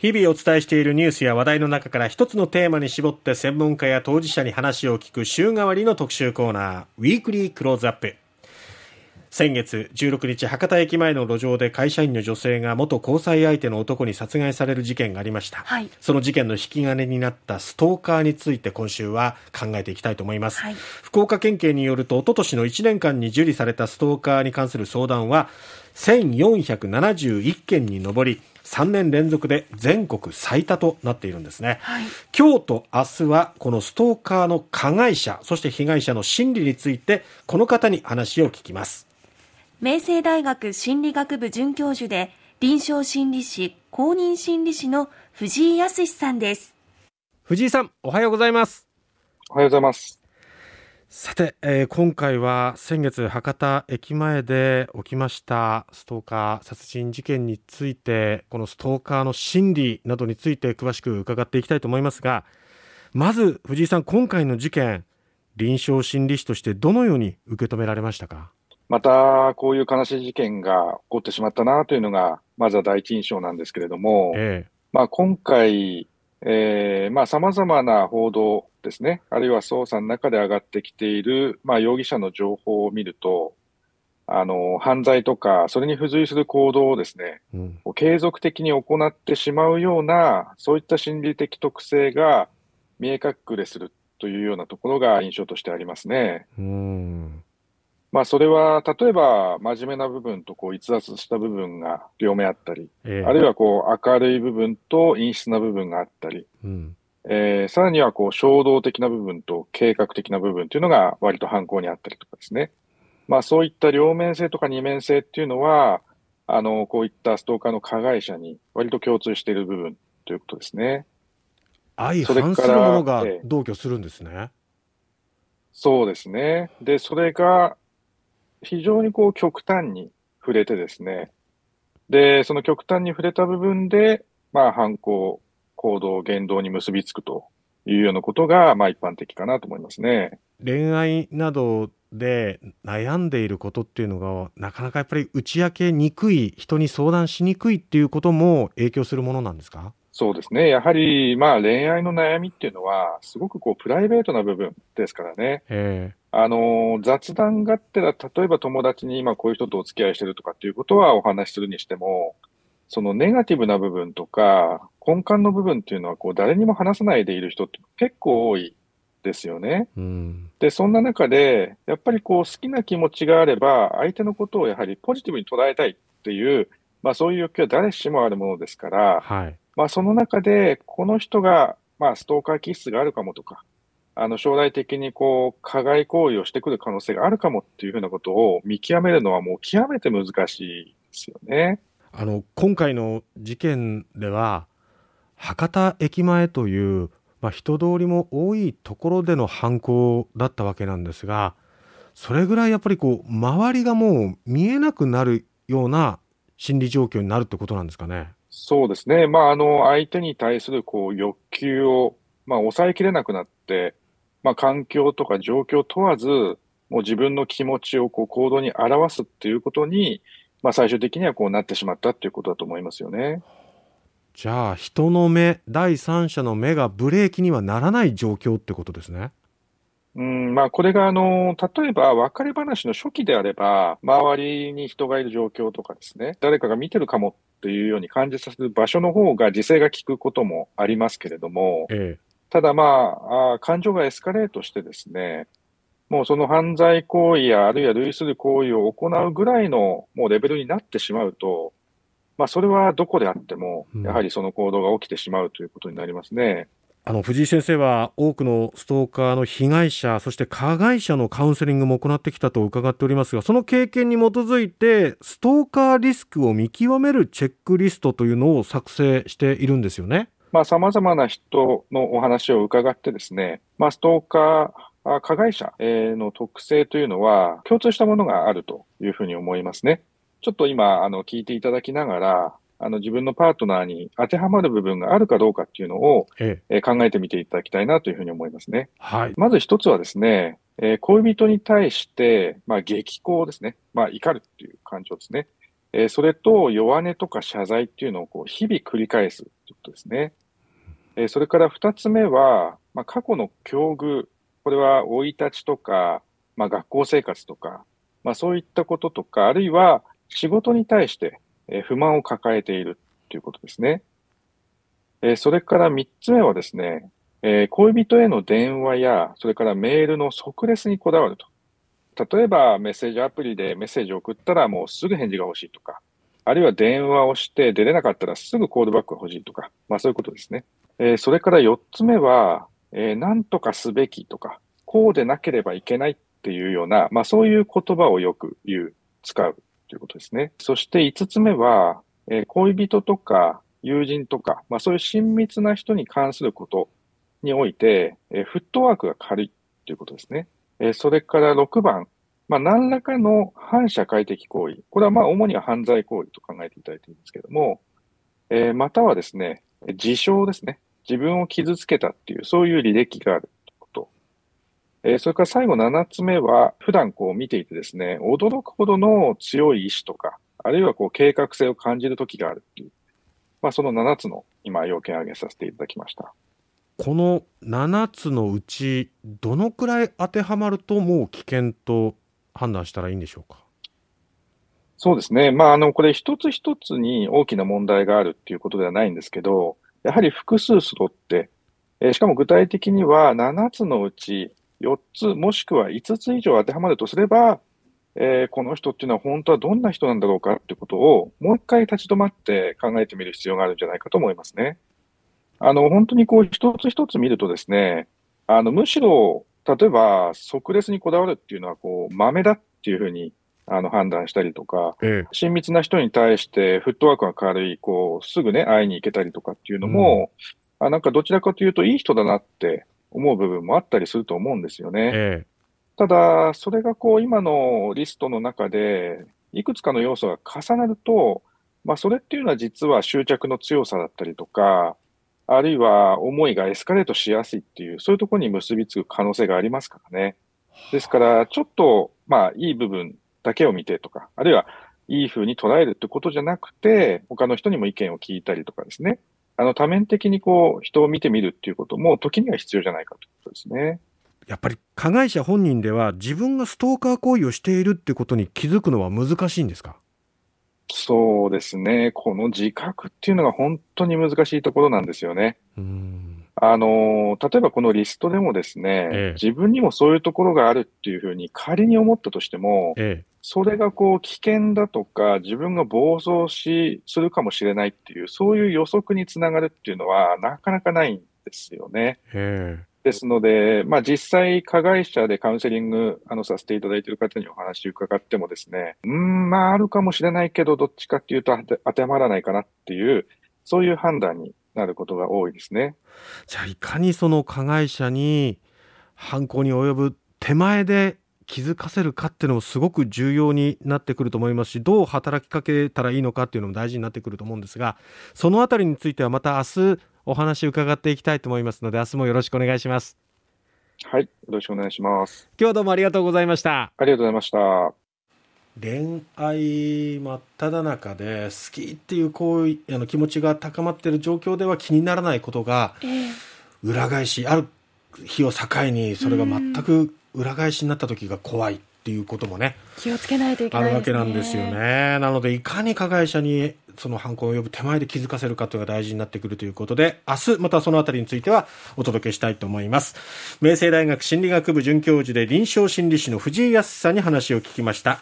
日々お伝えしているニュースや話題の中から一つのテーマに絞って専門家や当事者に話を聞く週替わりの特集コーナー、ウィークリークローズアップ。先月16日博多駅前の路上で会社員の女性が元交際相手の男に殺害される事件がありました、はい、その事件の引き金になったストーカーについて今週は考えていきたいと思います、はい、福岡県警によると一昨年の1年間に受理されたストーカーに関する相談は1471件に上り3年連続で全国最多となっているんですね、はい、今日と明日はこのストーカーの加害者そして被害者の心理についてこの方に話を聞きます。明星大学心理学部准教授で臨床心理士公認心理士の藤井康さんです。藤井さんおはようございます。おはようございますさて、えー、今回は先月博多駅前で起きましたストーカー殺人事件についてこのストーカーの心理などについて詳しく伺っていきたいと思いますがまず藤井さん今回の事件臨床心理士としてどのように受け止められましたか？またこういう悲しい事件が起こってしまったなというのがまずは第一印象なんですけれども、ええ、まあ、今回、えー、まあ様々な報道ですね、あるいは捜査の中で上がってきている、まあ、容疑者の情報を見ると、あの、犯罪とか、それに付随する行動をですね、うん、継続的に行ってしまうような、そういった心理的特性が見え隠れするというようなところが印象としてありますね。うんまあ、それは、例えば、真面目な部分と、こう、逸脱した部分が両目あったり、えー、あるいは、こう、明るい部分と陰湿な部分があったり、うん、えー、さらにはこう衝動的な部分と計画的な部分というのが割と犯行にあったりとかですね。まあそういった両面性とか二面性っていうのは、あの、こういったストーカーの加害者に割と共通している部分ということですね。相反するものが同居するんですね。えー、そうですね。で、それが非常にこう極端に触れてですね。で、その極端に触れた部分で、まあ犯行行動、言動に結びつくというようなことが、まあ一般的かなと思いますね。恋愛などで悩んでいることっていうのが、なかなかやっぱり打ち明けにくい、人に相談しにくいっていうことも影響するものなんですか？そうですね。やはり、まあ恋愛の悩みっていうのは、すごくこうプライベートな部分ですからね。あの、雑談がってら、例えば友達に今こういう人とお付き合いしてるとかっていうことはお話しするにしても、そのネガティブな部分とか、根幹の部分っていうのは、こう、誰にも話さないでいる人って結構多いですよね。うん、で、そんな中で、やっぱりこう、好きな気持ちがあれば、相手のことをやはりポジティブに捉えたいっていう、まあそういう欲求は誰しもあるものですから、はい、まあその中で、この人が、まあストーカー気質があるかもとか、あの将来的にこう、加害行為をしてくる可能性があるかもっていうふうなことを見極めるのはもう極めて難しいですよね。あの今回の事件では博多駅前という、まあ、人通りも多いところでの犯行だったわけなんですがそれぐらいやっぱりこう周りがもう見えなくなるような心理状況になるってことなんですかね。そうですね、まあ、あの相手に対するこう欲求を、まあ、抑えきれなくなって、まあ、環境とか状況問わず、もう自分の気持ちをこう行動に表すっていうことに、まあ、最終的にはこうなってしまったっていうことだと思いますよね。じゃあ人の目第三者の目がブレーキにはならない状況ってことですね。うんまあ、これがあの例えば別れ話の初期であれば周りに人がいる状況とかですね誰かが見てるかもっていうように感じさせる場所の方が時勢が効くこともありますけれども、ええ、ただまあ感情がエスカレートしてですねもうその犯罪行為や、あるいは類する行為を行うぐらいのもうレベルになってしまうと、まあ、それはどこであっても、やはりその行動が起きてしまうということになりますね。あの藤井先生は多くのストーカーの被害者そして加害者のカウンセリングも行ってきたと伺っておりますがその経験に基づいてストーカーリスクを見極めるチェックリストというのを作成しているんですよね。まあ、様々な人のお話を伺ってですね、まあ、ストーカー加害者の特性というのは共通したものがあるというふうに思いますね。ちょっと今、あの、聞いていただきながら、あの、自分のパートナーに当てはまる部分があるかどうかっていうのを、ええ考えてみていただきたいなというふうに思いますね。はい。まず一つはですね、えー、恋人に対して、まあ、激高ですね。まあ、怒るっていう感情ですね。えー、それと弱音とか謝罪っていうのをこう日々繰り返すというこことですね。えー、それから二つ目は、まあ、過去の境遇、これは生い立ちとか、まあ、学校生活とか、まあ、そういったこととか、あるいは仕事に対して、え不満を抱えているということですね。え、それから三つ目はですね、え、恋人への電話や、それからメールの即レスにこだわると。例えば、メッセージアプリでメッセージを送ったらもうすぐ返事が欲しいとか、あるいは電話をして出れなかったらすぐコールバックが欲しいとか、まあそういうことですね。え、それから四つ目は、えー、何とかすべきとか、こうでなければいけないっていうような、まあそういう言葉をよく言う、使うということですね。そして五つ目は、え、恋人とか友人とか、まあそういう親密な人に関することにおいて、え、フットワークが軽いということですね。え、それから6番、まあ何らかの反社会的行為。これはまあ主には犯罪行為と考えていただいているんですけども、え、またはですね、自傷ですね。自分を傷つけたっていう、そういう履歴がある。えー、それから最後7つ目は、普段こう見ていてですね、驚くほどの強い意志とか、あるいはこう計画性を感じる時があるっていう、まあその7つの今要件を挙げさせていただきました。この7つのうち、どのくらい当てはまると、もう危険と判断したらいいんでしょうか？そうですね。まあ、あの、これ一つ一つに大きな問題があるっていうことではないんですけど、やはり複数揃って、えー、しかも具体的には7つのうち4つもしくは5つ以上当てはまるとすれば、えー、この人っていうのは本当はどんな人なんだろうかっていうことをもう一回立ち止まって考えてみる必要があるんじゃないかと思いますね。あの、本当にこう一つ一つ見るとですね、あの、むしろ、例えば即レスにこだわるっていうのはこう豆だっていうふうにあの判断したりとか、ええ、親密な人に対してフットワークが軽い、こう、すぐね、会いに行けたりとかっていうのも、うん、あなんかどちらかというといい人だなって思う部分もあったりすると思うんですよね。え、ただ、それがこう、今のリストの中で、いくつかの要素が重なると、まあ、それっていうのは実は執着の強さだったりとか、あるいは思いがエスカレートしやすいっていう、そういうところに結びつく可能性がありますからね。ですから、ちょっと、まあ、いい部分だけを見てとか、あるいは、いい風に捉えるってことじゃなくて、他の人にも意見を聞いたりとかですね。あの、多面的にこう、人を見てみるっていうことも、時には必要じゃないかということですね。やっぱり加害者本人では自分がストーカー行為をしているってことに気づくのは難しいんですか？そうですね。この自覚っていうのが本当に難しいところなんですよね。あの、例えばこのリストでもですね、ええ、自分にもそういうところがあるっていうふうに仮に思ったとしても、え、それがこう危険だとか、自分が暴走し、するかもしれないっていう、そういう予測につながるっていうのはなかなかないんですよね。ですので、まあ実際加害者でカウンセリングあのさせていただいている方にお話伺ってもですね、うん、まああるかもしれないけど、どっちかっていうと当てはまらないかなっていう、そういう判断になることが多いですね。じゃあいかにその加害者に犯行に及ぶ手前で気づかせるかっていうのもすごく重要になってくると思いますしどう働きかけたらいいのかっていうのも大事になってくると思うんですがそのあたりについてはまた明日お話伺っていきたいと思いますので明日もよろしくお願いします。はいよろしくお願いします。今日はどうもありがとうございました。ありがとうございました。恋愛真っ只中で好きっていうこうあの気持ちが高まっている状況では気にならないことが、裏返しある日を境にそれが全く裏返しになった時が怖いっていうこともね気をつけないといけない、ね、あるわけなんですよね。なのでいかに加害者にその犯行を呼ぶ手前で気づかせるかというのが大事になってくるということで明日またそのあたりについてはお届けしたいと思います。明星大学心理学部准教授で臨床心理士の藤井康さんに話を聞きました